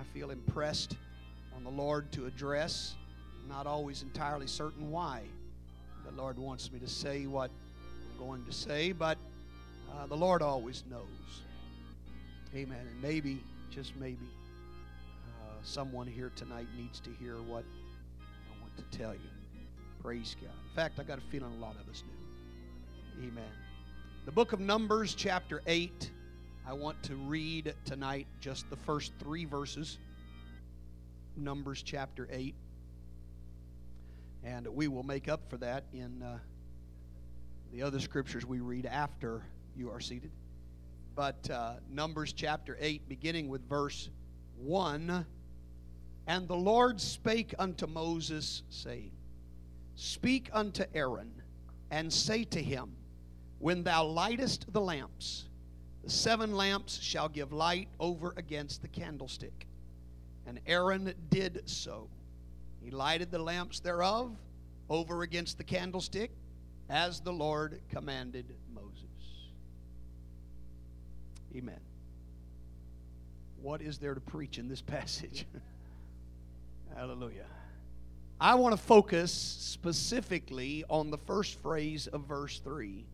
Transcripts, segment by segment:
I feel impressed on the Lord to address. I'm not always entirely certain why the Lord wants me to say what I'm going to say, but uh, the Lord always knows. Amen. And maybe, just maybe, uh, someone here tonight needs to hear what I want to tell you. Praise God. In fact, I got a feeling a lot of us do. Amen. The book of Numbers, chapter 8. I want to read tonight just the first three verses. Numbers chapter 8. And we will make up for that in uh, the other scriptures we read after you are seated. But uh, Numbers chapter 8, beginning with verse 1 And the Lord spake unto Moses, saying, Speak unto Aaron, and say to him, When thou lightest the lamps, the seven lamps shall give light over against the candlestick. And Aaron did so. He lighted the lamps thereof over against the candlestick, as the Lord commanded Moses. Amen. What is there to preach in this passage? Hallelujah. I want to focus specifically on the first phrase of verse 3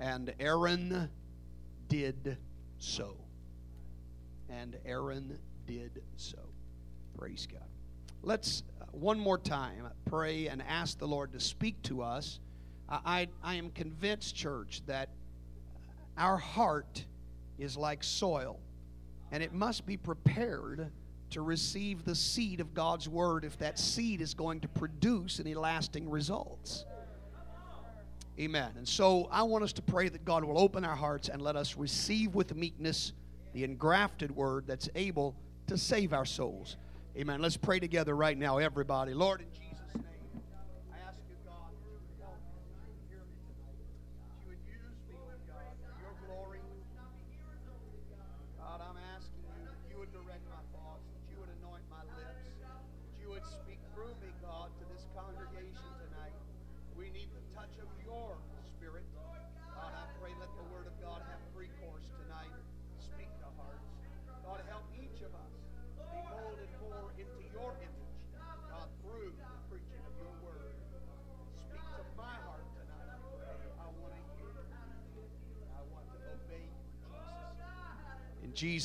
and Aaron did so. And Aaron did so. Praise God. Let's uh, one more time pray and ask the Lord to speak to us. I, I, I am convinced, church, that our heart is like soil, and it must be prepared to receive the seed of God's Word if that seed is going to produce any lasting results. Amen. And so I want us to pray that God will open our hearts and let us receive with meekness the engrafted Word that's able to save our souls. Amen. Let's pray together right now, everybody. Lord, in Jesus'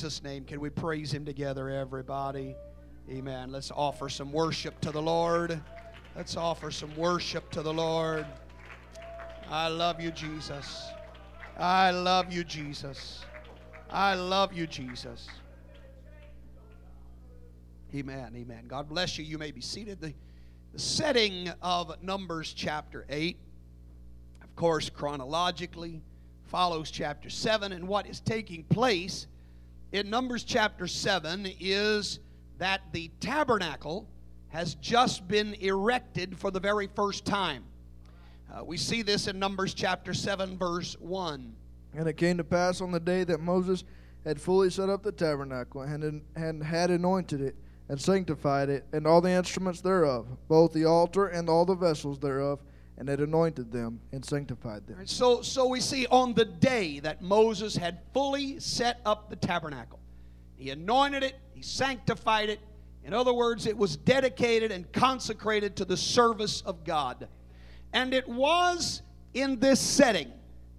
Jesus' name. Can we praise Him together, everybody? Amen. Let's offer some worship to the Lord. Let's offer some worship to the Lord. I love you, Jesus. I love you, Jesus. I love you, Jesus. Amen. Amen. God bless you. You may be seated. The, the setting of Numbers chapter 8, of course, chronologically, follows chapter 7, and what is taking place in Numbers chapter 7 is that the tabernacle has just been erected for the very first time. Uh, we see this in Numbers chapter 7, verse 1. And it came to pass on the day that Moses had fully set up the tabernacle and had, had anointed it and sanctified it and all the instruments thereof, both the altar and all the vessels thereof, and had anointed them and sanctified them. So, so we see on the day that Moses had fully set up the tabernacle, he anointed it, he sanctified it. In other words, it was dedicated and consecrated to the service of God. And it was in this setting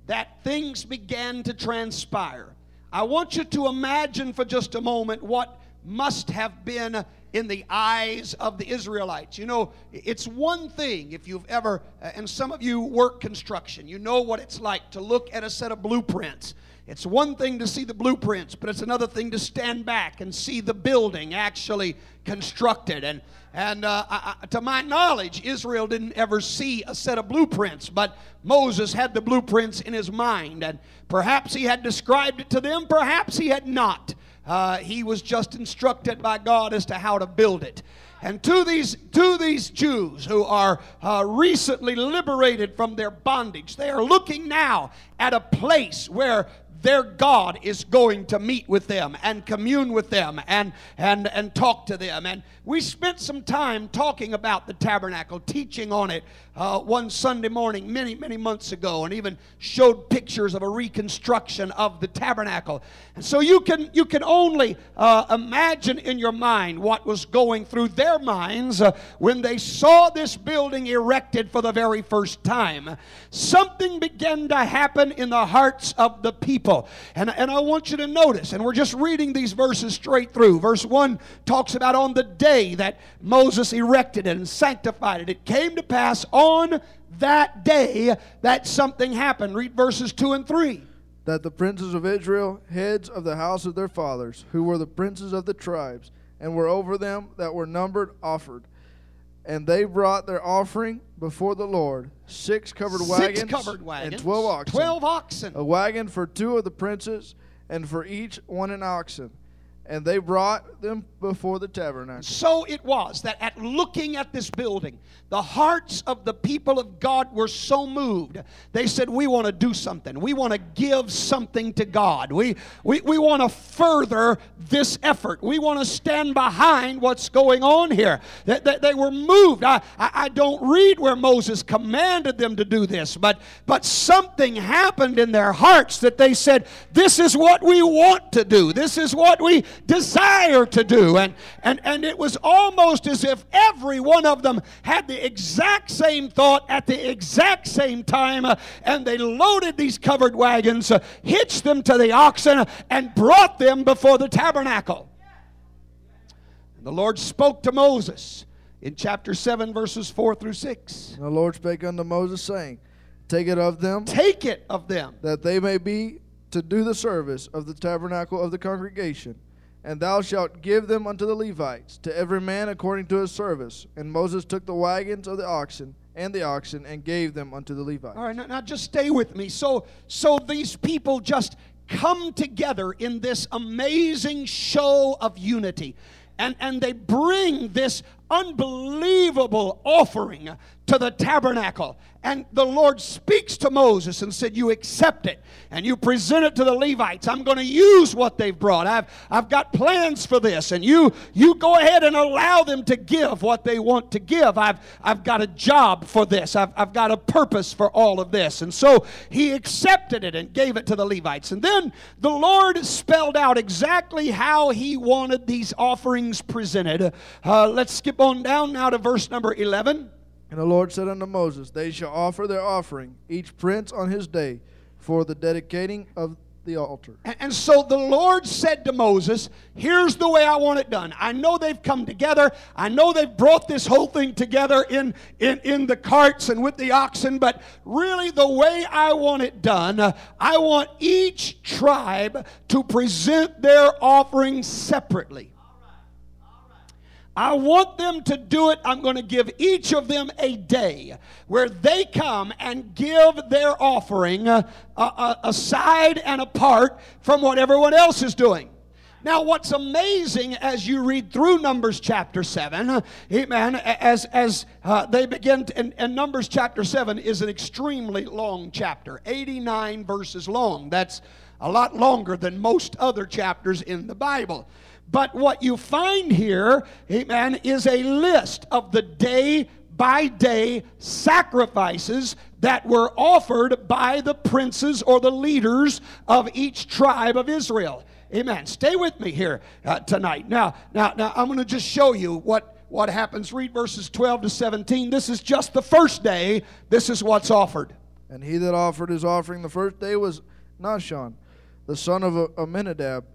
that things began to transpire. I want you to imagine for just a moment what must have been in the eyes of the Israelites. You know, it's one thing if you've ever, uh, and some of you work construction, you know what it's like to look at a set of blueprints. It's one thing to see the blueprints, but it's another thing to stand back and see the building actually constructed. And, and uh, I, to my knowledge, Israel didn't ever see a set of blueprints, but Moses had the blueprints in his mind. And perhaps he had described it to them, perhaps he had not. Uh, he was just instructed by God as to how to build it. And to these, to these Jews who are uh, recently liberated from their bondage, they are looking now at a place where their God is going to meet with them and commune with them and, and, and talk to them. And we spent some time talking about the tabernacle, teaching on it uh, one Sunday morning many, many months ago, and even showed pictures of a reconstruction of the tabernacle. And so you can, you can only uh, imagine in your mind what was going through their minds uh, when they saw this building erected for the very first time. Something began to happen in the hearts of the people. And, and I want you to notice, and we're just reading these verses straight through. Verse 1 talks about on the day that Moses erected it and sanctified it, it came to pass on that day that something happened. Read verses 2 and 3 that the princes of Israel, heads of the house of their fathers, who were the princes of the tribes, and were over them that were numbered, offered. And they brought their offering before the Lord six covered wagons, covered wagons, and twelve oxen. Twelve oxen. A wagon for two of the princes, and for each one an oxen. And they brought them before the tabernacle. So it was that at looking at this building, the hearts of the people of God were so moved. They said, We want to do something. We want to give something to God. We, we, we want to further this effort. We want to stand behind what's going on here. They, they, they were moved. I, I, I don't read where Moses commanded them to do this, but, but something happened in their hearts that they said, This is what we want to do. This is what we desire to do. And, and, and it was almost as if every one of them had the exact same thought at the exact same time. uh, and they loaded these covered wagons, uh, hitched them to the oxen, uh, and brought them before the tabernacle. And the Lord spoke to Moses in chapter 7, verses 4 through 6. And the Lord spake unto Moses, saying, Take it of them, Take it of them. that they may be to do the service of the tabernacle of the congregation. And thou shalt give them unto the Levites, to every man according to his service. And Moses took the wagons of the oxen and the oxen and gave them unto the Levites. All right, now, now just stay with me. So, so these people just come together in this amazing show of unity. And, and they bring this unbelievable offering to the tabernacle. And the Lord speaks to Moses and said, You accept it and you present it to the Levites. I'm going to use what they've brought. I've, I've got plans for this. And you, you go ahead and allow them to give what they want to give. I've, I've got a job for this, I've, I've got a purpose for all of this. And so he accepted it and gave it to the Levites. And then the Lord spelled out exactly how he wanted these offerings presented. Uh, let's skip on down now to verse number 11. And the Lord said unto Moses, They shall offer their offering, each prince on his day, for the dedicating of the altar. And, and so the Lord said to Moses, Here's the way I want it done. I know they've come together. I know they've brought this whole thing together in, in, in the carts and with the oxen, but really the way I want it done, uh, I want each tribe to present their offering separately. I want them to do it. I'm going to give each of them a day where they come and give their offering uh, uh, aside and apart from what everyone else is doing. Now, what's amazing as you read through Numbers chapter 7, uh, amen, as, as uh, they begin, to, and, and Numbers chapter 7 is an extremely long chapter, 89 verses long. That's a lot longer than most other chapters in the Bible. But what you find here, amen, is a list of the day by day sacrifices that were offered by the princes or the leaders of each tribe of Israel. Amen. Stay with me here uh, tonight. Now, now, now, I'm going to just show you what what happens. Read verses 12 to 17. This is just the first day. This is what's offered. And he that offered his offering the first day was Nahshon, the son of Amminadab,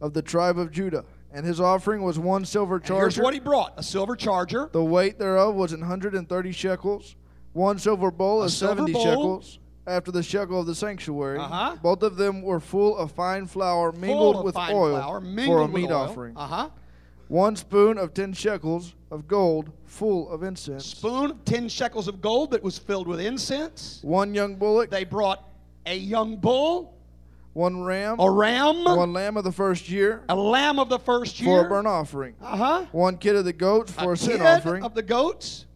of the tribe of Judah. And his offering was one silver And here's what he brought: a silver charger, The weight thereof was an hundred and thirty shekels. One silver bowl A of silver seventy bowl. shekels, after the shekel of the sanctuary. Uh-huh. Both of them were full of fine flour mingled full with oil flour, for a meat oil. offering. Uh-huh. One spoon of ten shekels of gold full of incense. Spoon of ten shekels of gold that was filled with incense. One young bullock, They brought a young bull, one ram, a ram, one lamb of the first year. A lamb of the first year for a burnt offering. uh huh, One kid of the goats for a, sin kid offering, of the goats,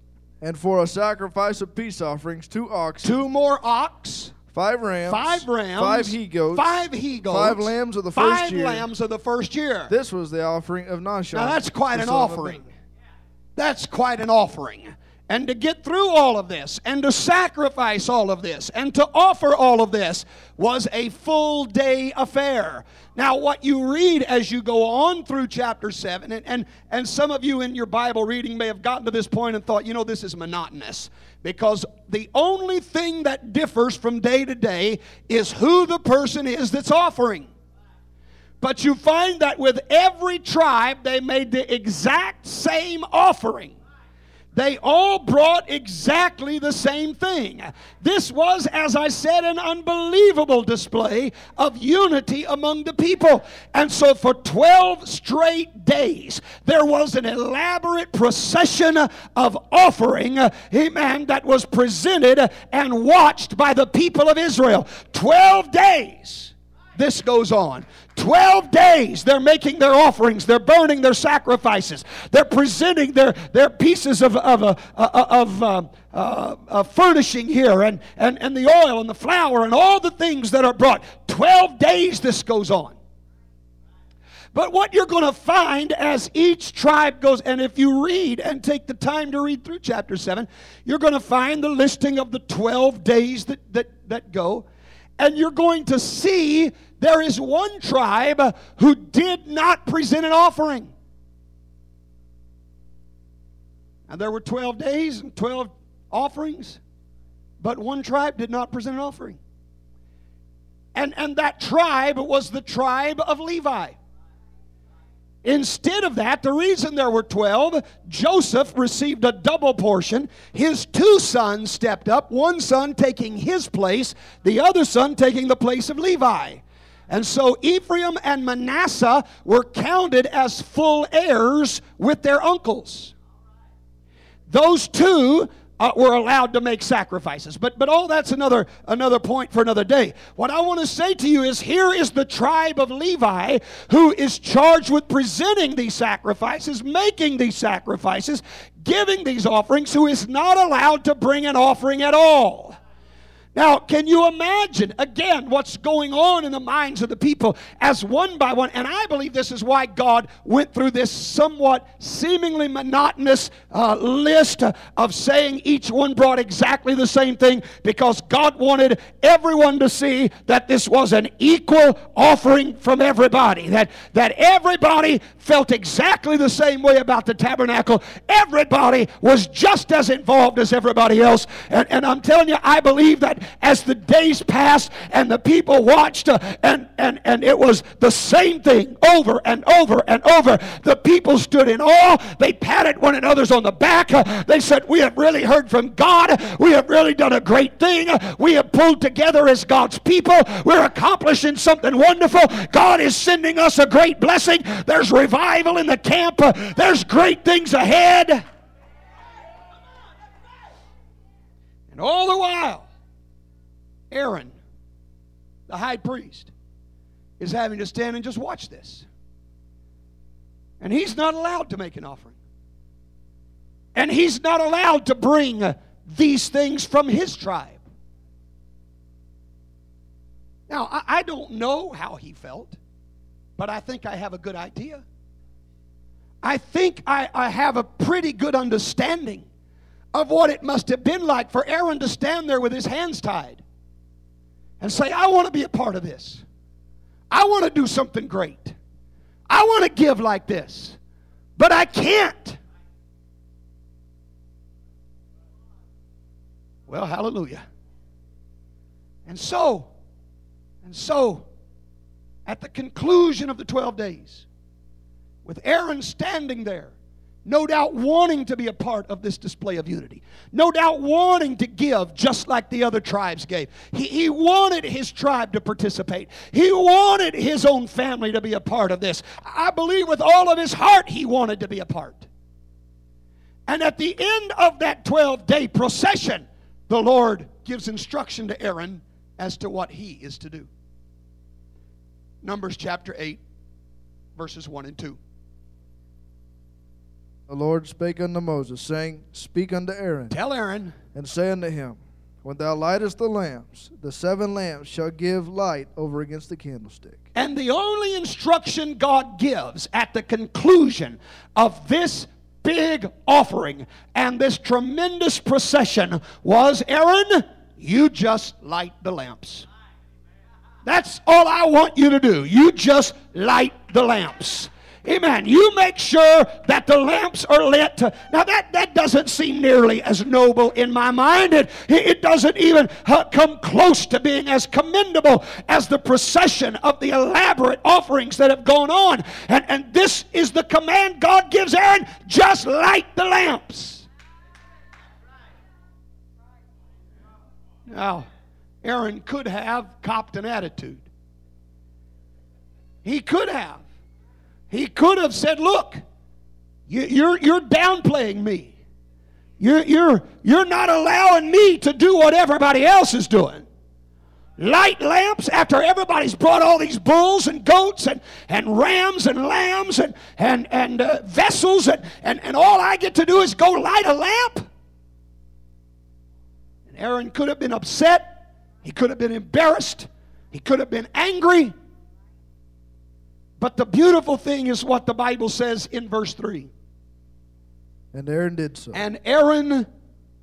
and for a sacrifice of peace offerings, two oxen, two more ox, five rams, five rams, five he goats, five he goats, five lambs of the first five year. lambs of the first year. This was the offering of Nahshon. Now that's quite an offering. That's quite an offering. And to get through all of this, and to sacrifice all of this, and to offer all of this was a full day affair. Now, what you read as you go on through chapter 7, and, and, and some of you in your Bible reading may have gotten to this point and thought, you know, this is monotonous. Because the only thing that differs from day to day is who the person is that's offering. But you find that with every tribe, they made the exact same offering. They all brought exactly the same thing. This was, as I said, an unbelievable display of unity among the people. And so, for 12 straight days, there was an elaborate procession of offering, amen, that was presented and watched by the people of Israel. 12 days this goes on. 12 days they're making their offerings, they're burning their sacrifices, they're presenting their, their pieces of, of, uh, uh, of uh, uh, uh, furnishing here, and, and, and the oil and the flour and all the things that are brought. 12 days this goes on. But what you're going to find as each tribe goes, and if you read and take the time to read through chapter 7, you're going to find the listing of the 12 days that, that, that go. And you're going to see there is one tribe who did not present an offering. And there were 12 days and 12 offerings, but one tribe did not present an offering. And, and that tribe was the tribe of Levi. Instead of that, the reason there were 12, Joseph received a double portion. His two sons stepped up, one son taking his place, the other son taking the place of Levi. And so Ephraim and Manasseh were counted as full heirs with their uncles. Those two uh, were allowed to make sacrifices. But but all that's another another point for another day. What I want to say to you is here is the tribe of Levi who is charged with presenting these sacrifices, making these sacrifices, giving these offerings, who is not allowed to bring an offering at all. Now, can you imagine again what's going on in the minds of the people as one by one? And I believe this is why God went through this somewhat seemingly monotonous uh, list of saying each one brought exactly the same thing because God wanted everyone to see that this was an equal offering from everybody, that, that everybody felt exactly the same way about the tabernacle. Everybody was just as involved as everybody else. And, and I'm telling you, I believe that as the days passed and the people watched, uh, and, and, and it was the same thing over and over and over. The people stood in awe. They patted one another's on the back. Uh, they said, We have really heard from God. We have really done a great thing. We have pulled together as God's people. We're accomplishing something wonderful. God is sending us a great blessing. There's revival in the camp. Uh, There's great things ahead. And all the while, Aaron, the high priest, is having to stand and just watch this. And he's not allowed to make an offering. And he's not allowed to bring these things from his tribe. Now, I, I don't know how he felt, but I think I have a good idea. I think I, I have a pretty good understanding of what it must have been like for Aaron to stand there with his hands tied and say, I want to be a part of this. I want to do something great. I want to give like this, but I can't. Well, hallelujah. And so, and so, at the conclusion of the 12 days, with Aaron standing there, no doubt wanting to be a part of this display of unity, no doubt wanting to give just like the other tribes gave. He, he wanted his tribe to participate, he wanted his own family to be a part of this. I believe with all of his heart he wanted to be a part. And at the end of that 12 day procession, the Lord gives instruction to Aaron as to what he is to do. Numbers chapter 8, verses 1 and 2. The Lord spake unto Moses, saying, Speak unto Aaron, Tell Aaron, and say unto him, When thou lightest the lamps, the seven lamps shall give light over against the candlestick. And the only instruction God gives at the conclusion of this big offering and this tremendous procession was Aaron, you just light the lamps. That's all I want you to do. You just light the lamps. Amen. You make sure that the lamps are lit. Now, that, that doesn't seem nearly as noble in my mind. It, it doesn't even uh, come close to being as commendable as the procession of the elaborate offerings that have gone on. And, and this is the command God gives Aaron just light the lamps. Now, Aaron could have copped an attitude. He could have. He could have said, Look, you're, you're downplaying me. You're, you're, you're not allowing me to do what everybody else is doing. Light lamps after everybody's brought all these bulls and goats and, and rams and lambs and, and, and uh, vessels, and, and, and all I get to do is go light a lamp. And Aaron could have been upset, he could have been embarrassed, he could have been angry. But the beautiful thing is what the Bible says in verse 3. And Aaron did so. And Aaron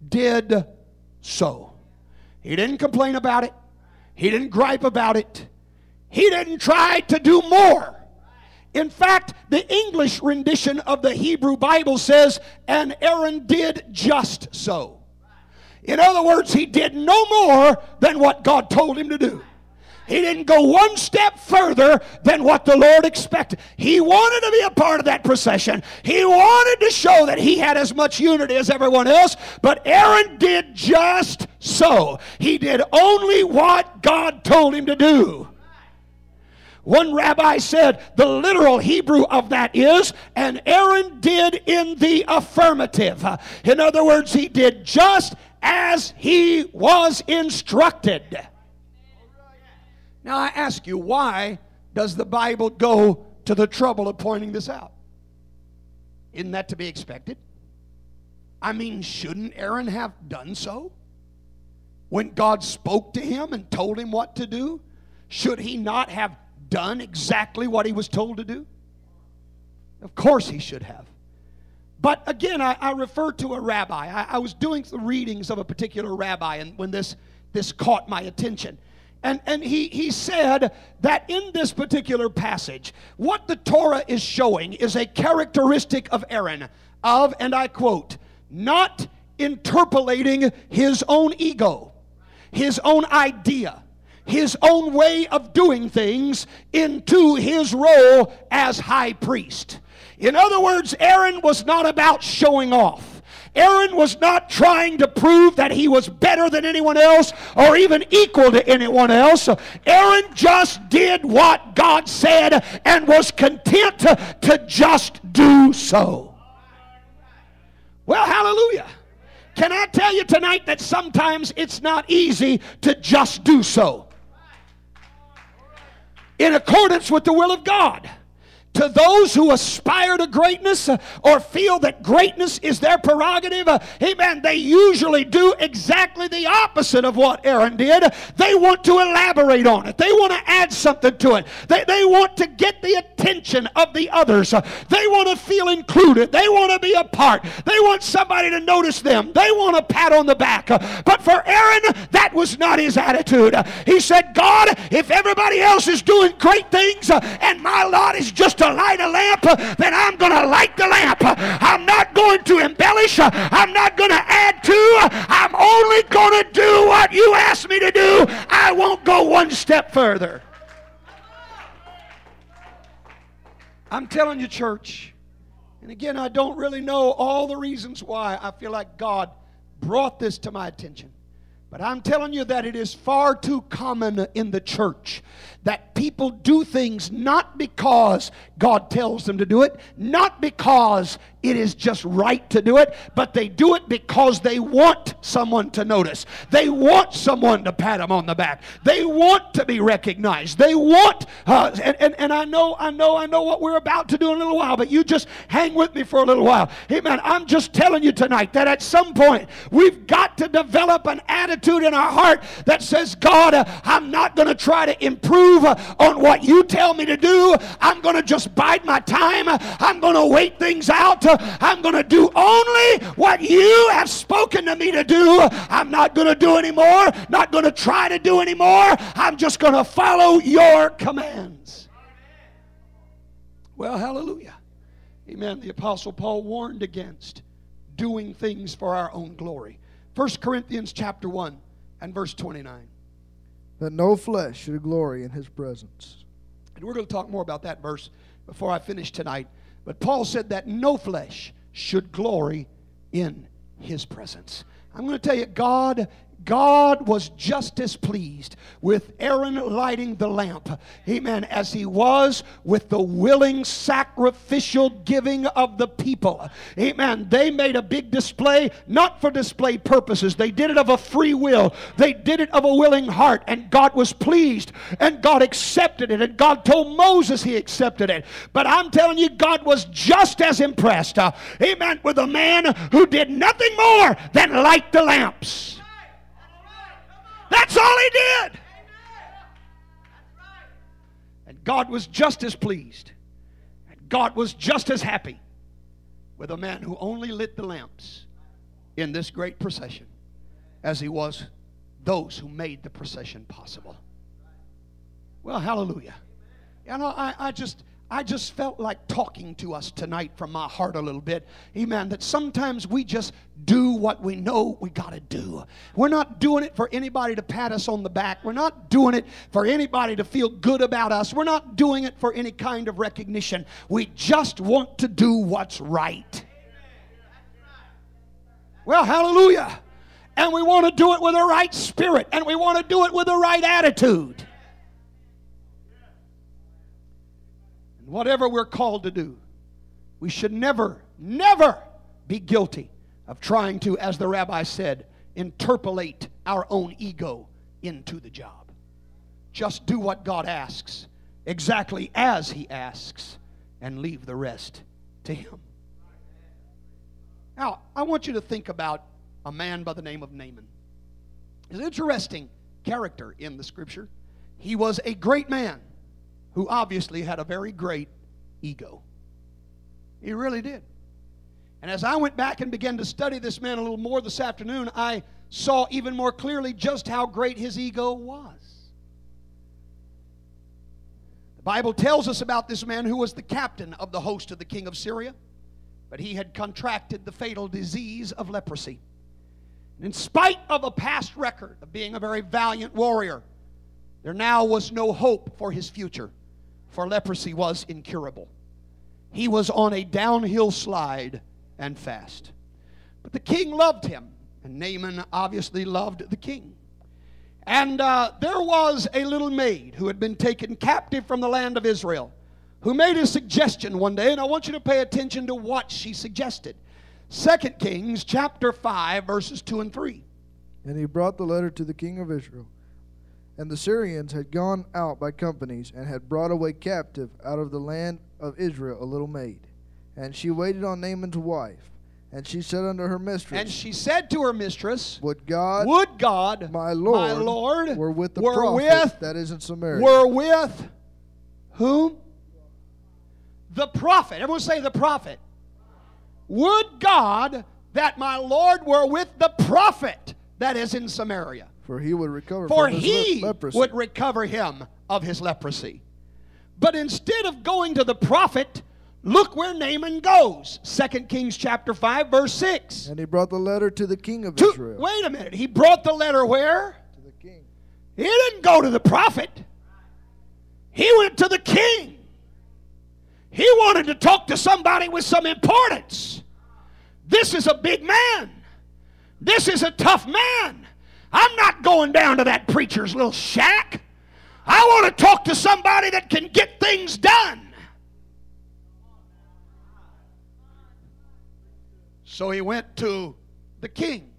did so. He didn't complain about it, he didn't gripe about it, he didn't try to do more. In fact, the English rendition of the Hebrew Bible says, and Aaron did just so. In other words, he did no more than what God told him to do. He didn't go one step further than what the Lord expected. He wanted to be a part of that procession. He wanted to show that he had as much unity as everyone else, but Aaron did just so. He did only what God told him to do. One rabbi said the literal Hebrew of that is, and Aaron did in the affirmative. In other words, he did just as he was instructed. Now I ask you, why does the Bible go to the trouble of pointing this out? Isn't that to be expected? I mean, shouldn't Aaron have done so? When God spoke to him and told him what to do, should he not have done exactly what he was told to do? Of course he should have. But again, I, I refer to a rabbi. I, I was doing the readings of a particular rabbi, and when this, this caught my attention. And, and he, he said that in this particular passage, what the Torah is showing is a characteristic of Aaron of, and I quote, not interpolating his own ego, his own idea, his own way of doing things into his role as high priest. In other words, Aaron was not about showing off. Aaron was not trying to prove that he was better than anyone else or even equal to anyone else. Aaron just did what God said and was content to, to just do so. Well, hallelujah. Can I tell you tonight that sometimes it's not easy to just do so in accordance with the will of God? To those who aspire to greatness uh, or feel that greatness is their prerogative, uh, amen, they usually do exactly the opposite of what Aaron did. They want to elaborate on it, they want to add something to it, they, they want to get the attention of the others, uh, they want to feel included, they want to be a part, they want somebody to notice them, they want a pat on the back. But for Aaron, that was not his attitude. He said, God, if everybody else is doing great things and my lot is just to light a lamp, then I'm going to light the lamp. I'm not going to embellish. I'm not going to add to. I'm only going to do what you ask me to do. I won't go one step further. I'm telling you, church, and again, I don't really know all the reasons why I feel like God brought this to my attention. But I'm telling you that it is far too common in the church that people do things not because God tells them to do it, not because it is just right to do it, but they do it because they want someone to notice. They want someone to pat them on the back. They want to be recognized. They want, uh, and, and, and I know, I know, I know what we're about to do in a little while, but you just hang with me for a little while. Amen. I'm just telling you tonight that at some point we've got to develop an attitude in our heart that says, God, uh, I'm not going to try to improve uh, on what you tell me to do. I'm going to just bide my time. I'm going to wait things out. I'm going to do only what you have spoken to me to do. I'm not going to do anymore, not going to try to do anymore. I'm just going to follow your commands. Well, hallelujah. Amen. The Apostle Paul warned against doing things for our own glory. 1 Corinthians chapter 1 and verse 29. That no flesh should glory in his presence. And we're going to talk more about that verse before I finish tonight. But Paul said that no flesh should glory in his presence. I'm going to tell you, God God was just as pleased with Aaron lighting the lamp, amen, as he was with the willing sacrificial giving of the people. Amen. They made a big display, not for display purposes. They did it of a free will, they did it of a willing heart, and God was pleased, and God accepted it, and God told Moses he accepted it. But I'm telling you, God was just as impressed, uh, amen, with a man who did nothing more than light the lamps. God was just as pleased. God was just as happy with a man who only lit the lamps in this great procession as he was those who made the procession possible. Well, hallelujah. You know, I, I just I just felt like talking to us tonight from my heart a little bit. Amen. That sometimes we just do what we know we got to do. We're not doing it for anybody to pat us on the back. We're not doing it for anybody to feel good about us. We're not doing it for any kind of recognition. We just want to do what's right. Well, hallelujah. And we want to do it with a right spirit, and we want to do it with the right attitude. Whatever we're called to do, we should never, never be guilty of trying to, as the rabbi said, interpolate our own ego into the job. Just do what God asks, exactly as He asks, and leave the rest to Him. Now, I want you to think about a man by the name of Naaman. He's an interesting character in the scripture. He was a great man who obviously had a very great ego. He really did. And as I went back and began to study this man a little more this afternoon, I saw even more clearly just how great his ego was. The Bible tells us about this man who was the captain of the host of the king of Syria, but he had contracted the fatal disease of leprosy. And in spite of a past record of being a very valiant warrior, there now was no hope for his future for leprosy was incurable. He was on a downhill slide and fast. But the king loved him, and Naaman obviously loved the king. And uh, there was a little maid who had been taken captive from the land of Israel who made a suggestion one day, and I want you to pay attention to what she suggested. 2 Kings chapter 5, verses 2 and 3. And he brought the letter to the king of Israel. And the Syrians had gone out by companies and had brought away captive out of the land of Israel a little maid. And she waited on Naaman's wife. And she said unto her mistress, And she said to her mistress, Would God, Would God, my Lord, my Lord, were with the were prophet with, that is in Samaria. were with whom? The prophet. Everyone say the prophet. Would God that my Lord were with the prophet that is in Samaria. For he would recover For he le- would recover him of his leprosy. But instead of going to the prophet, look where Naaman goes. 2 Kings chapter 5, verse 6. and he brought the letter to the king of To- Israel. wait a minute. He brought the letter where? To the king. He didn't go to the prophet. He went to the king. He wanted to talk to somebody with some importance. This is a big man. This is a tough man. I'm not going down to that preacher's little shack. I want to talk to somebody that can get things done. So he went to the king.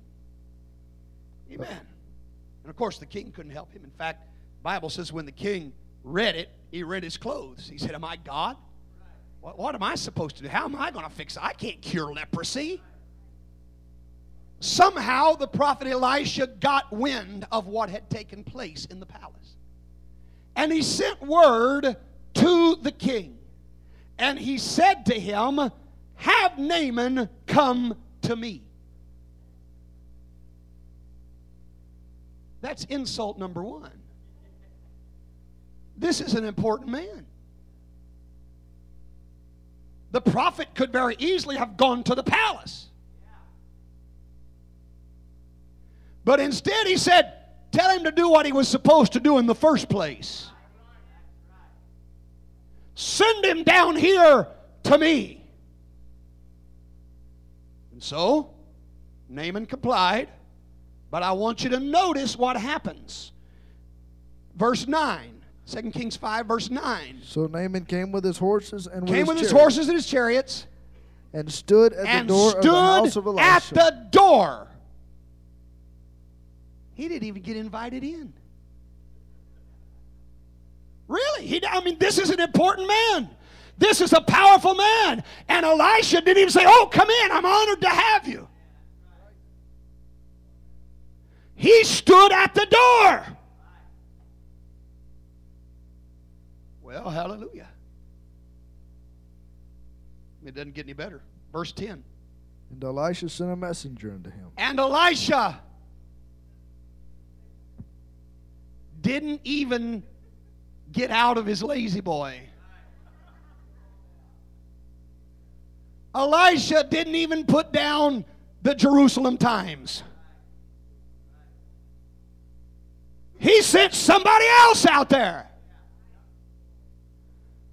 Amen. And of course, the king couldn't help him. In fact, Bible says when the king read it, he rent his clothes. He said, Am I God? What, what am I supposed to do? How am I going to fix it? I can't cure leprosy. Somehow the prophet Elisha got wind of what had taken place in the palace. And he sent word to the king. And he said to him, Have Naaman come to me. That's insult number one. This is an important man. The prophet could very easily have gone to the palace. But instead, he said, Tell him to do what he was supposed to do in the first place. Send him down here to me. And so, Naaman complied. But I want you to notice what happens. Verse 9. 2 Kings 5, verse 9. So Naaman came with his horses and with Came his with his chariots, horses and his chariots and stood at and the door of the house stood of at the door. He didn't even get invited in. Really? He, I mean, this is an important man. This is a powerful man. And Elisha didn't even say, Oh, come in. I'm honored to have you. He stood at the door. Well, hallelujah. It doesn't get any better. Verse 10. And Elisha sent a messenger unto him. And Elisha didn't even get out of his La-Z-Boy. Elisha didn't even put down the Jerusalem Times. He sent somebody else out there.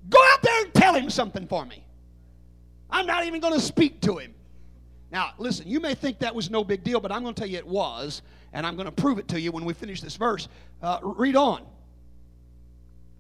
Go out there and tell him something for me. I'm not even going to speak to him. Now, listen, you may think that was no big deal, but I'm going to tell you it was, and I'm going to prove it to you when we finish this verse. Uh, read on.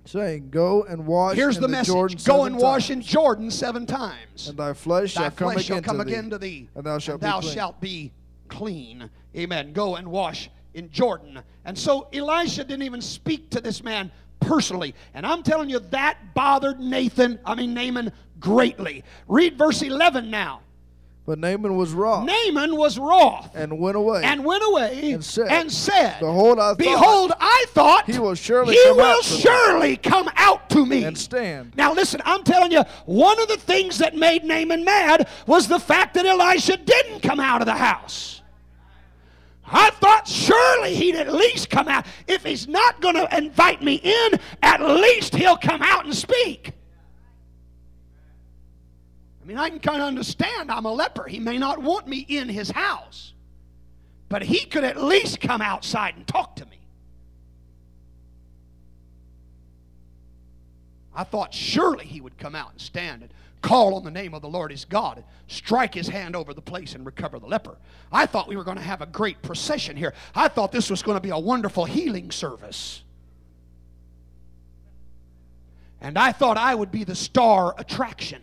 saying, Go and wash Here's in the, the, message Jordan Go and wash times, in Jordan seven times. and thy flesh Thy shall come, flesh shall again, come to again thee, to thee, and thou shalt and thou be clean. shalt be clean. Amen. Go and wash in Jordan. And so Elisha didn't even speak to this man personally. And I'm telling you, that bothered Nathan, I mean Naaman, greatly. Read verse 11 now. But Naaman was wroth, Naaman was wroth and went away. and went away And said, and said, Behold, I thought Behold, I thought he will surely he come will out surely come out to me. and stand. Now, listen, I'm telling you, one of the things that made Naaman mad was the fact that Elisha didn't come out of the house. I thought surely he'd at least come out. If he's not going to invite me in, at least he'll come out and speak. I mean, I can kind of understand I'm a leper. He may not want me in his house, but he could at least come outside and talk to me. I thought surely he would come out and stand and call on the name of the Lord his God and strike his hand over the place and recover the leper. I thought we were going to have a great procession here. I thought this was going to be a wonderful healing service. And I thought I would be the star attraction.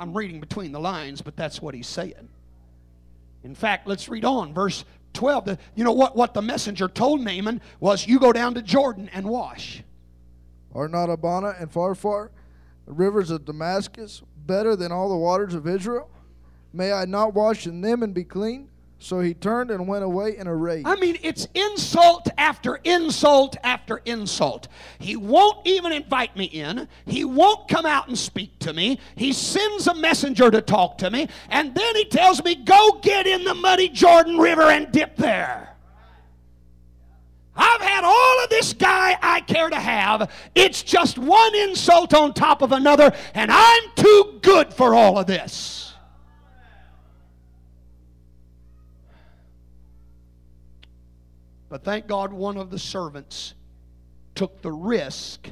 I'm reading between the lines, but that's what he's saying. In fact, let's read on. Verse 12. The- you know what, what the messenger told Naaman was, You go down to Jordan and wash. Are not Abana and Pharpar, the rivers of Damascus, better than all the waters of Israel? May I not wash in them and be clean? So he turned and went away in a rage. I mean, it's insult after insult after insult. He won't even invite me in. He won't come out and speak to me. He sends a messenger to talk to me. And then he tells me, Go get in the muddy Jordan River and dip there. I've had all of this guy I care to have. It's just one insult on top of another, and I'm too good for all of this. But thank God one of the servants took the risk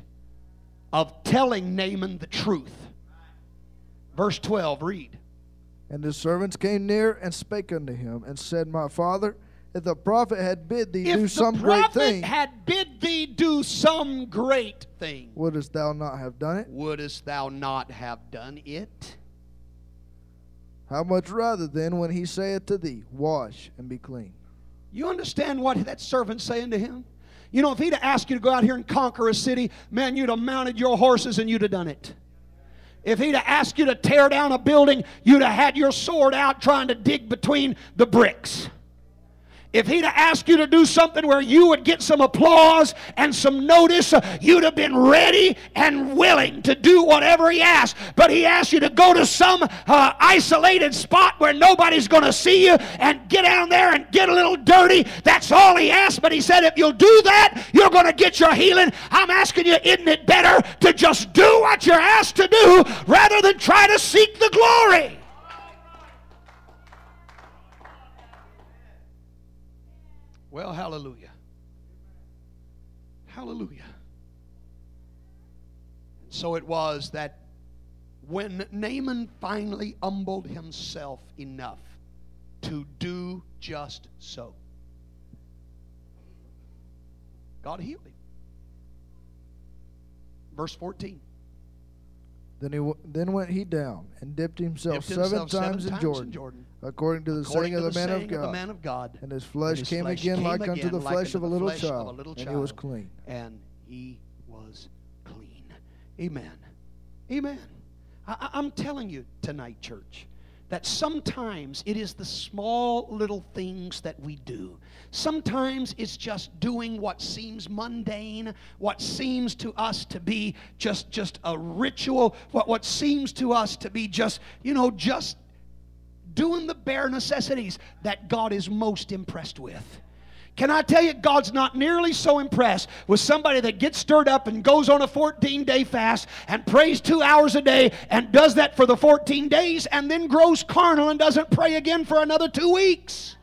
of telling Naaman the truth. Verse 12, read. And his servants came near and spake unto him, and said, My father, if the prophet had bid thee if do some great thing, had bid thee do some great thing, wouldst thou not have done it? wouldst thou not have done it? How much rather then when he saith to thee, Wash and be clean? You understand what that servant's saying to him? You know, if he'd have asked you to go out here and conquer a city, man, you'd have mounted your horses and you'd have done it. If he'd have asked you to tear down a building, you'd have had your sword out trying to dig between the bricks. If he'd have asked you to do something where you would get some applause and some notice, uh, you'd have been ready and willing to do whatever he asked. But he asked you to go to some uh, isolated spot where nobody's going to see you and get down there and get a little dirty. That's all he asked. But he said, if you'll do that, you're going to get your healing. I'm asking you, isn't it better to just do what you're asked to do rather than try to seek the glory? Well, hallelujah. Hallelujah. And So it was that when Naaman finally humbled himself enough to do just so, God healed him. Verse 14. Then he w- then went he down and dipped himself, Dipped seven, himself times, seven in, times Jordan, in Jordan, according to the according saying of to the man of saying of the God. man of God. And his flesh, And his came flesh again came like unto the like flesh of a the little flesh of a child, and he was clean. and he was clean. Amen. Amen. I- I'm telling you tonight, church, that sometimes it is the small little things that we do. Sometimes it's just doing what seems mundane, what seems to us to be just just a ritual, what what seems to us to be just, you know, just doing the bare necessities that God is most impressed with. Can I tell you, God's not nearly so impressed with somebody that gets stirred up and goes on a 14 day fast and prays two hours a day and does that for the 14 days and then grows carnal and doesn't pray again for another two weeks.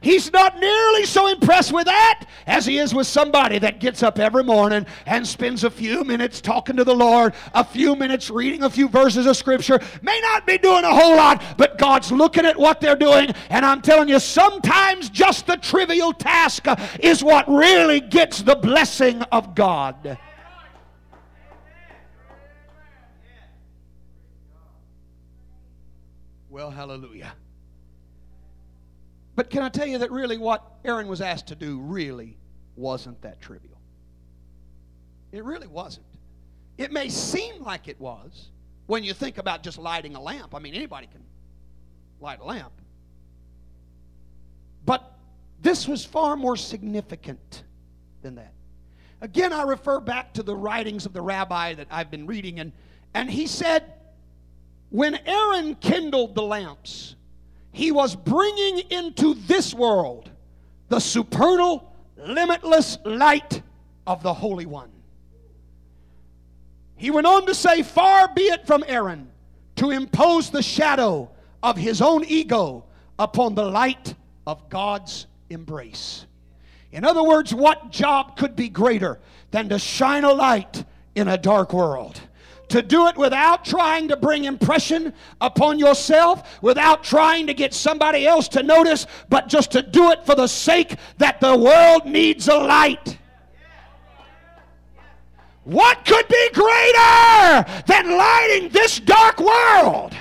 He's not nearly so impressed with that as he is with somebody that gets up every morning and spends a few minutes talking to the Lord, a few minutes reading a few verses of Scripture. May not be doing a whole lot, but God's looking at what they're doing. And I'm telling you, sometimes just the trivial task is what really gets the blessing of God. Well, hallelujah. But can I tell you that really what Aaron was asked to do really wasn't that trivial? It really wasn't. It may seem like it was when you think about just lighting a lamp. I mean, anybody can light a lamp. But this was far more significant than that. Again, I refer back to the writings of the rabbi that I've been reading, and, and he said, when Aaron kindled the lamps, he was bringing into this world the supernal, limitless light of the Holy One. He went on to say, Far be it from Aaron to impose the shadow of his own ego upon the light of God's embrace. In other words, what job could be greater than to shine a light in a dark world? To do it without trying to bring impression upon yourself, without trying to get somebody else to notice, but just to do it for the sake that the world needs a light. What could be greater than lighting this dark world?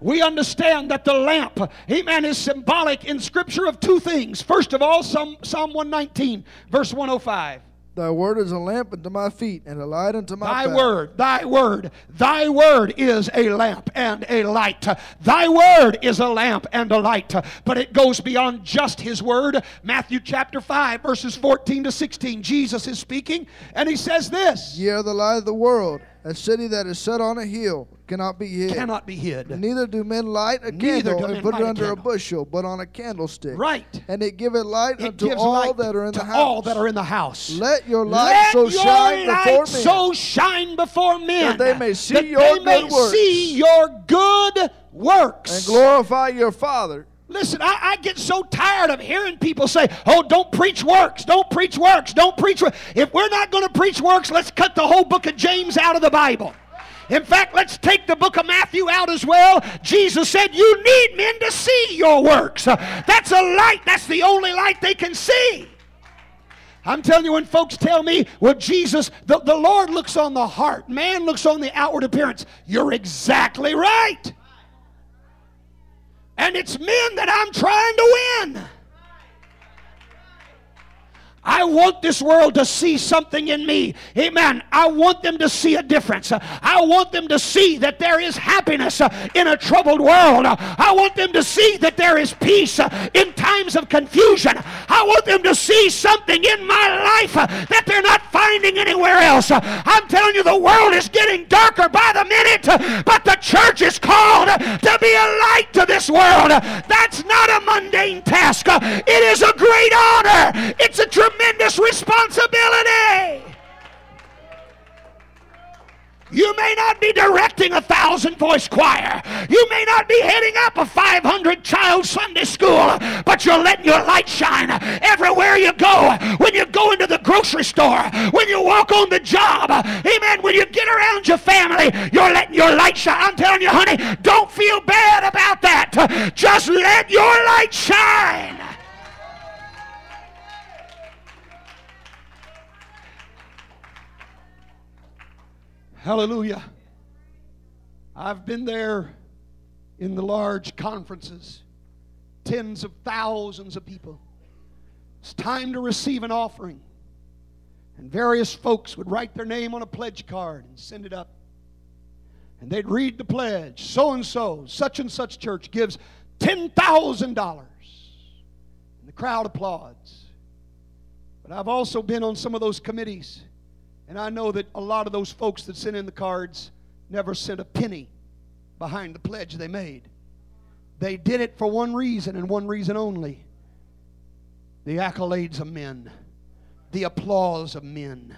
We understand that the lamp, amen, is symbolic in Scripture of two things. First of all, Psalm, Psalm 119, verse 105. Thy word is a lamp unto my feet and a light unto my Thy path. word, thy word, thy word is a lamp and a light. Thy word is a lamp and a light. But it goes beyond just his word. Matthew chapter 5, verses 14 to 16. Jesus is speaking, and he says this Ye are the light of the world. A city that is set on a hill cannot be hid. cannot be hid. Neither do men light a Neither candle and put it under a candle. bushel, but on a candlestick. Right. And it giveth light It unto all light that are in the house. all that are in the house. Let your light Let so your shine light before men so shine before men That they may see that your they may works. see your good works. and glorify your Father. Listen, I, I get so tired of hearing people say, "Oh, don't preach works, don't preach works, don't preach." Works. If we're not going to preach works, let's cut the whole book of James out of the Bible. In fact, let's take the book of Matthew out as well. Jesus said, You need men to see your works. Uh, that's a light, that's the only light they can see. I'm telling you, when folks tell me, well, Jesus, the, the Lord looks on the heart, man looks on the outward appearance, you're exactly right. And it's men that I'm trying to win. I want this world to see something in me. Amen. I want them to see a difference. I want them to see that there is happiness uh, in a troubled world. I want them to see that there is peace uh, in times of confusion. I want them to see something in my life uh, that they're not finding anywhere else. I'm telling you, the world is getting darker by the minute, but the church is called to be a light to this world. That's not a mundane task. It is a great honor. It's a tremendous tremendous responsibility. You may not be directing a thousand voice choir. You may not be heading up a 500 child Sunday school, but you're letting your light shine everywhere you go. When you go into the grocery store, when you walk on the job, amen, when you get around your family, you're letting your light shine. I'm telling you, honey, don't feel bad about that. Just let your light shine. Hallelujah. I've been there in the large conferences, tens of thousands of people. It's time to receive an offering. And various folks would write their name on a pledge card and send it up. And they'd read the pledge so and so, such and such church gives $10,000. And the crowd applauds. But I've also been on some of those committees and I know that a lot of those folks that sent in the cards never sent a penny behind the pledge they made. They did it for one reason and one reason only the accolades of men, the applause of men.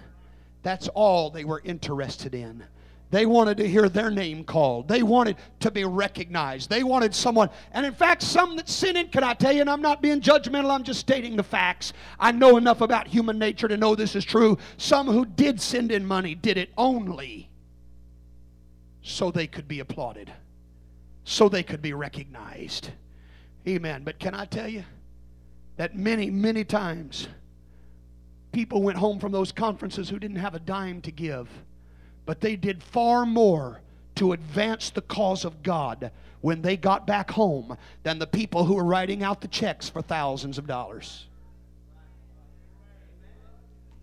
That's all they were interested in. They wanted to hear their name called. They wanted to be recognized. They wanted someone. And in fact, some that sin in, can I tell you, and I'm not being judgmental, I'm just stating the facts. I know enough about human nature to know this is true. Some who did send in money did it only so they could be applauded, so they could be recognized. Amen. But can I tell you that many, many times people went home from those conferences who didn't have a dime to give but they did far more to advance the cause of God when they got back home than the people who were writing out the checks for thousands of dollars.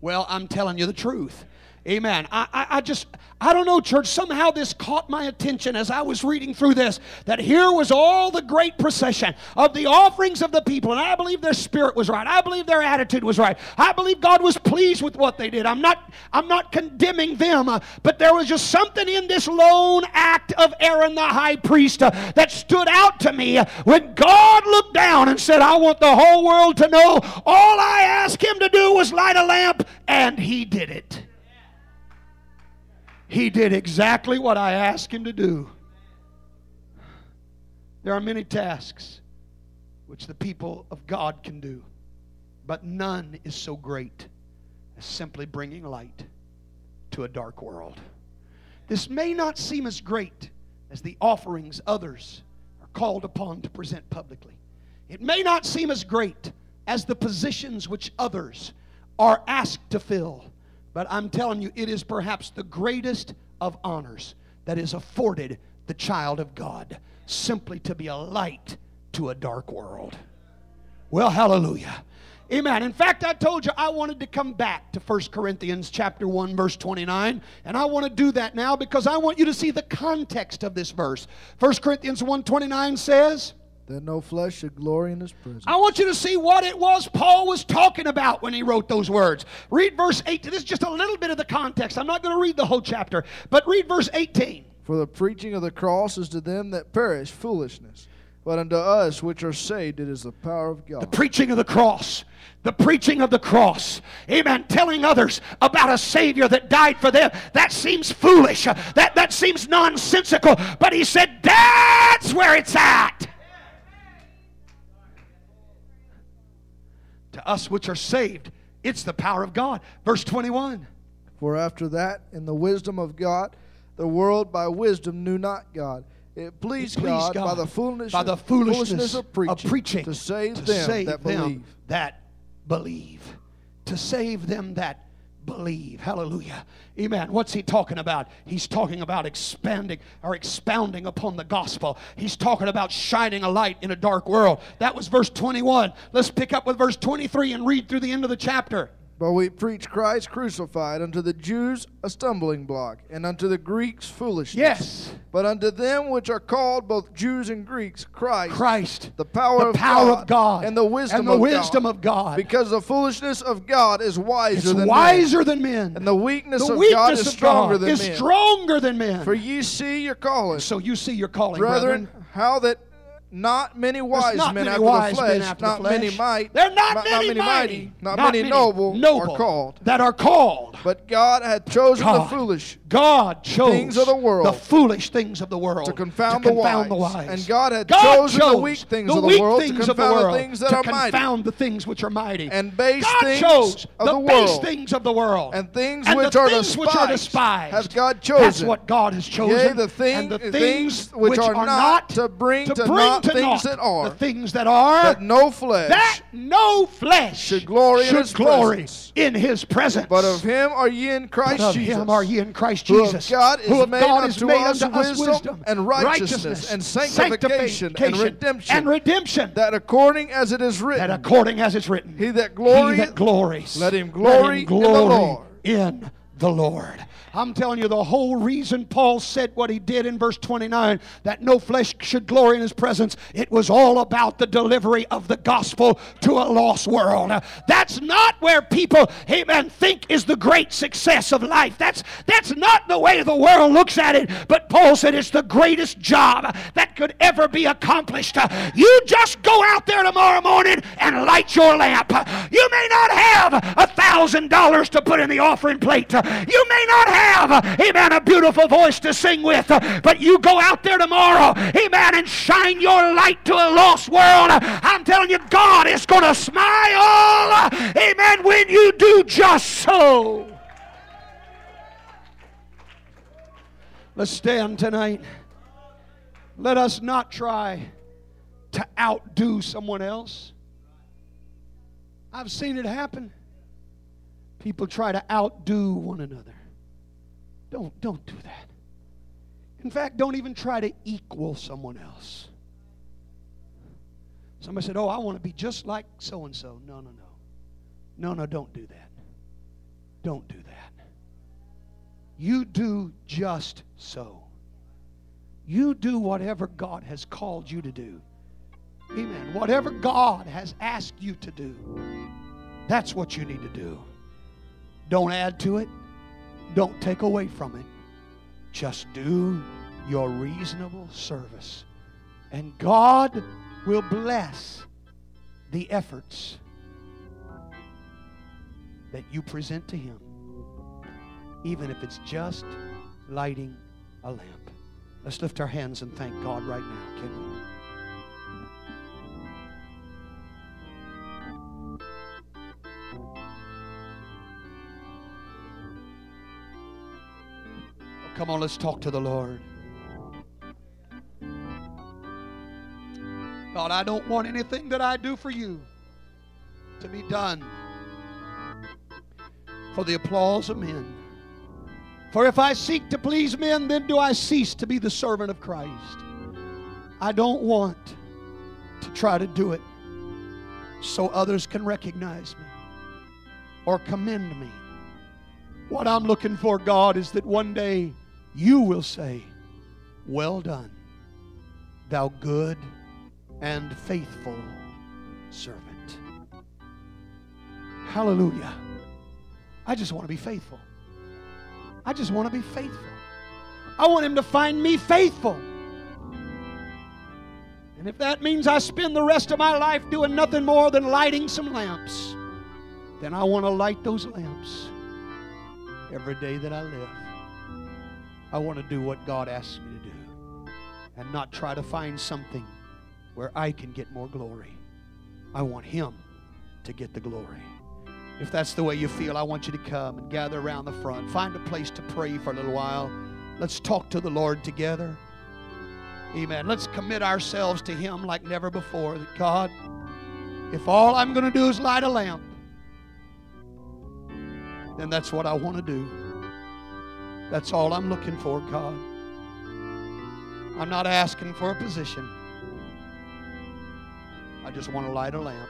Well, I'm telling you the truth. Amen. I, I, I, just, I don't know, church. Somehow this caught my attention as I was reading through this that here was all the great procession of the offerings of the people. And I believe their spirit was right. I believe their attitude was right. I believe God was pleased with what they did. I'm not, I'm not condemning them, uh, but there was just something in this lone act of Aaron the high priest uh, that stood out to me when God looked down and said, I want the whole world to know all I asked him to do was light a lamp, and he did it. He did exactly what I asked him to do. There are many tasks which the people of God can do, but none is so great as simply bringing light to a dark world. This may not seem as great as the offerings others are called upon to present publicly. It may not seem as great as the positions which others are asked to fill. But I'm telling you, it is perhaps the greatest of honors that is afforded the child of God simply to be a light to a dark world. Well, hallelujah. Amen. In fact, I told you I wanted to come back to 1 Corinthians chapter 1 verse 29, and I want to do that now because I want you to see the context of this verse. 1 Corinthians 1:29 says, that no flesh should glory in his presence. I want you to see what it was Paul was talking about when he wrote those words. Read verse 18. This is just a little bit of the context. I'm not going to read the whole chapter, but read verse 18. For the preaching of the cross is to them that perish foolishness, but unto us which are saved it is the power of God. The preaching of the cross. The preaching of the cross. Amen. Telling others about a Savior that died for them. That seems foolish. That, that seems nonsensical. But he said, that's where it's at. To us which are saved, it's the power of God. Verse 21. For after that, in the wisdom of God, The world by wisdom knew not God. It pleased, It pleased God, by the foolishness, by the foolishness of, preaching, to save to them save that them believe. that believe. To save them that believe. Hallelujah. Amen. What's he talking about? He's talking about expanding or expounding upon the gospel. He's talking about shining a light in a dark world. That was verse 21. Let's pick up with verse 23 and read through the end of the chapter. But we preach Christ crucified, unto the Jews a stumbling block, and unto the Greeks foolishness. Yes. But unto them which are called, both Jews and Greeks, Christ, Christ, the power, the of, power God, of God, and the wisdom, of God. and the of, wisdom God. of God. Because the foolishness of God is wiser it's than men, wiser than men. and the weakness the of weakness God is stronger God than is men. stronger than men. For ye see your calling, so you see your calling, brethren, brethren. how that not many wise not men many after wise the flesh, men after not the flesh. many might, They're not, not many, many mighty, not, many noble, noble are called. that are called. But God hath chosen God. the foolish God chose Things of the world the foolish things of the world to confound, to the, confound wise. the wise. And God hath God chosen the chose weak things the of the weak world to things of the confound the world things that to are mighty. confound the things which are mighty. And base God things chose of the, the base things of the world And things and which the are things which are despised hath God That's chosen. what God has chosen. Yea, the thing- and the the things, things which are not to bring to to things naught that are. the things that are that no flesh that no flesh should glory in his glory presence. in his presence. But of him are ye in Christ But of Jesus. him are ye in Christ who of God is who of made God unto made us unto us wisdom wisdom and righteousness and sanctification and redemption. and redemption. that according as it is written, that according as it's written, he that he that glories, let him glory in the Lord. in the Lord. I'm telling you, the whole reason Paul said what he did in verse 29, that no flesh should glory in his presence, it was all about the delivery of the gospel to a lost world. That's not where people, amen, think is the great success of life. That's, that's not the way the world looks at it. But Paul said it's the greatest job that could ever be accomplished. You just go out there tomorrow morning and light your lamp. You may not have a thousand dollars to put in the offering plate. You may not have, amen, a beautiful voice to sing with, but you go out there tomorrow, amen, and shine your light to a lost world. I'm telling you, God is going to smile, amen, when you do just so. Let's stand tonight. Let us not try to outdo someone else. I've seen it happen. People try to outdo one another. Don't don't do that. In fact, don't even try to equal someone else. Somebody said, "Oh, I want to be just like so and so." No, no, no. No, no, don't do that. Don't do that. You do just so. You do whatever God has called you to do. Amen. Whatever God has asked you to do, that's what you need to do. Don't add to it, don't take away from it. Just do your reasonable service. And God will bless the efforts that you present to Him, even if it's just lighting a lamp. Let's lift our hands and thank God right now, can we? Come on, let's talk to the Lord. God, I don't want anything that I do for you to be done for the applause of men. For if I seek to please men, then do I cease to be the servant of Christ. I don't want to try to do it so others can recognize me or commend me. What I'm looking for, God, is that one day you will say, Well done, thou good and faithful servant. Hallelujah. I just want to be faithful. I just want to be faithful. I want him to find me faithful. And if that means I spend the rest of my life doing nothing more than lighting some lamps, then I want to light those lamps every day that I live. I want to do what God asks me to do and not try to find something where I can get more glory. I want Him to get the glory. If that's the way you feel, I want you to come and gather around the front. Find a place to pray for a little while. Let's talk to the Lord together. Amen. Let's commit ourselves to Him like never before. That God, if all I'm going to do is light a lamp, then that's what I want to do. That's all I'm looking for, God. I'm not asking for a position. I just want to light a lamp.